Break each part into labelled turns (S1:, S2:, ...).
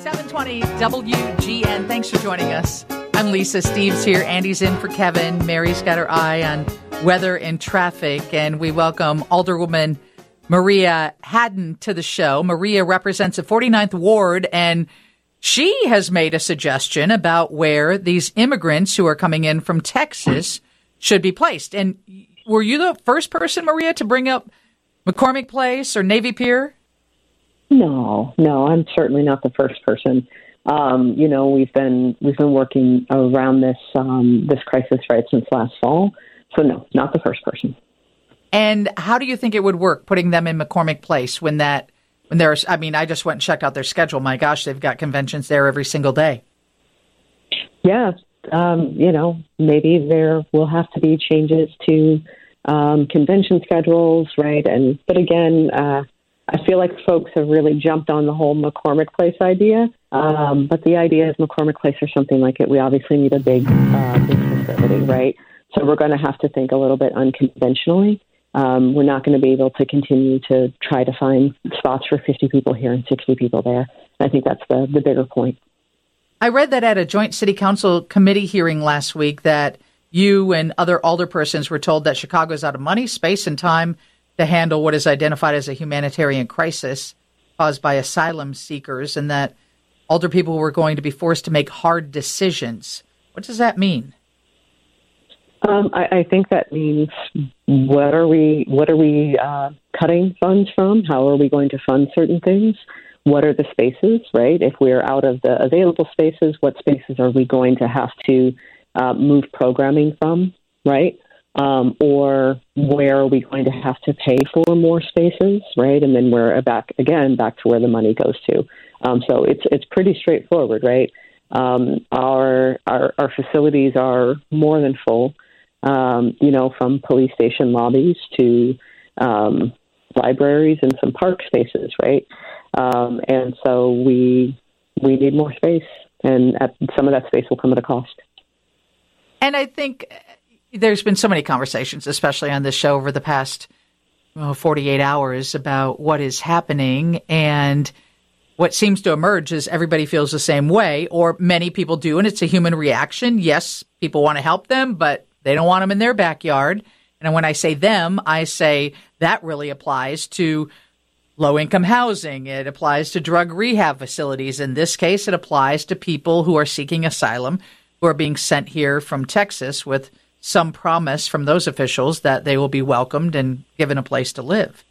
S1: 720 WGN. Thanks for joining us. I'm Lisa Steves here. Andy's in for Kevin. Mary's got her eye on weather and traffic. And we welcome Alderwoman Maria Hadden to the show. Maria represents the 49th Ward, and she has made a suggestion about where these immigrants who are coming in from Texas should be placed. And were you the first person, Maria, to bring up McCormick Place or Navy Pier?
S2: No, no, I'm certainly not the first person. Um, you know, we've been we've been working around this um, this crisis right since last fall. So no, not the first person.
S1: And how do you think it would work putting them in McCormick Place when that when there's I mean, I just went and checked out their schedule. My gosh, they've got conventions there every single day.
S2: Yeah, um, you know, maybe there will have to be changes to um, convention schedules, right? And but again, uh, I feel like folks have really jumped on the whole McCormick Place idea. Um, but the idea is McCormick Place or something like it. We obviously need a big, uh, big facility, right? So we're going to have to think a little bit unconventionally. Um, we're not going to be able to continue to try to find spots for 50 people here and 60 people there. I think that's the, the bigger point.
S1: I read that at a joint city council committee hearing last week that you and other alderpersons were told that Chicago is out of money, space, and time to handle what is identified as a humanitarian crisis caused by asylum seekers, and that alderpeople were going to be forced to make hard decisions. What does that mean?
S2: Um, I, I, think that means what are we what are we uh, cutting funds from? How are we going to fund certain things? What are the spaces? Right? If we're out of the available spaces, what spaces are we going to have to uh, move programming from? Right? Um, or where are we going to have to pay for more spaces? Right? And then we're back again back to where the money goes to. Um, so it's it's pretty straightforward, right? Um, our, our our facilities are more than full um, you know, from police station lobbies to um, libraries and some park spaces, right? Um, and so we we need more space, and at, some of that space will come at a cost.
S1: And I think there's been so many conversations, especially on this show over the past well, 48 hours, about what is happening and what seems to emerge is everybody feels the same way, or many people do, and it's a human reaction. Yes, people want to help them, but they don't want them in their backyard. And when I say them, I say that really applies to low income housing. It applies to drug rehab facilities. In this case, it applies to people who are seeking asylum who are being sent here from Texas with some promise from those officials that they will be welcomed and given a place to live.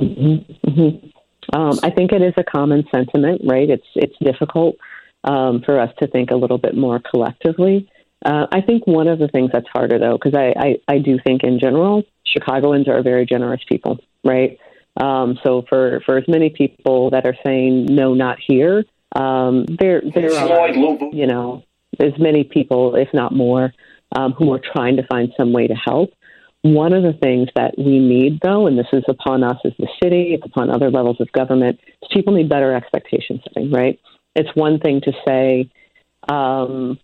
S2: Mm-hmm. Mm-hmm. Um, I think it is a common sentiment, right? It's it's difficult um, for us to think a little bit more collectively. Uh, I think one of the things that's harder, though, because I, I, I do think in general, Chicagoans are very generous people, right? Um, so for, for as many people that are saying no, not here, um, there there are you know as many people, if not more, um, who are trying to find some way to help. One of the things that we need, though, and this is upon us as the city, it's upon other levels of government, is people need better expectation setting, right? It's one thing to say, um,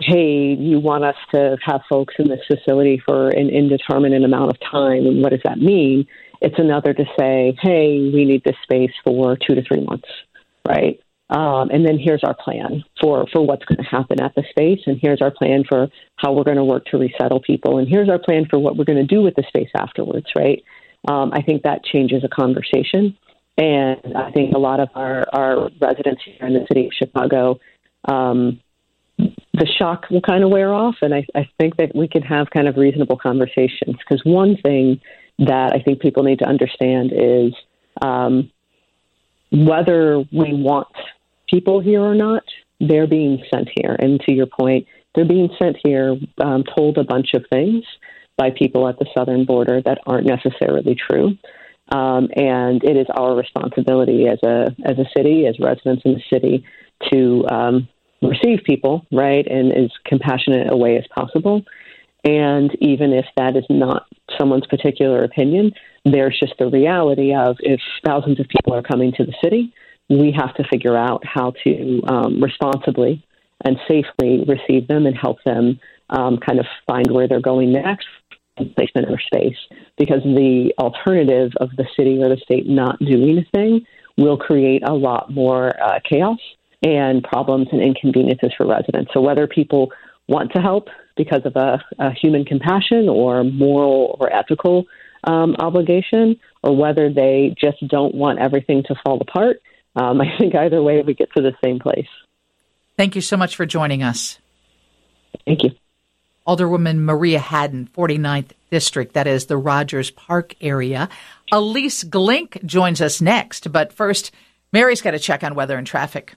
S2: hey, you want us to have folks in this facility for an indeterminate amount of time, and what does that mean? It's another to say, hey, we need this space for two to three months, right? Um, and then here's our plan for, for what's going to happen at the space, and here's our plan for how we're going to work to resettle people, and here's our plan for what we're going to do with the space afterwards, right? Um, I think that changes a conversation. And I think a lot of our, our residents here in the city of Chicago um, the shock will kind of wear off, and I, I think that we can have kind of reasonable conversations. Because one thing that I think people need to understand is um, whether we want people here or not, they're being sent here. And to your point, they're being sent here, um, told a bunch of things by people at the southern border that aren't necessarily true. Um, and it is our responsibility as a as a city, as residents in the city, to um, receive people, right, and as compassionate a way as possible. And even if that is not someone's particular opinion, there's just the reality of if thousands of people are coming to the city, we have to figure out how to um, responsibly and safely receive them and help them um, kind of find where they're going next placement their space. Because the alternative of the city or the state not doing a thing will create a lot more uh, chaos and problems and inconveniences for residents. So whether people want to help because of a, a human compassion or moral or ethical um, obligation, or whether they just don't want everything to fall apart, um, I think either way we get to the same place.
S1: Thank you so much for joining us.
S2: Thank you.
S1: Alderwoman Maria Hadden, 49th District, that is the Rogers Park area. Ilyce Glink joins us next, but first, Mary's got to check on weather and traffic.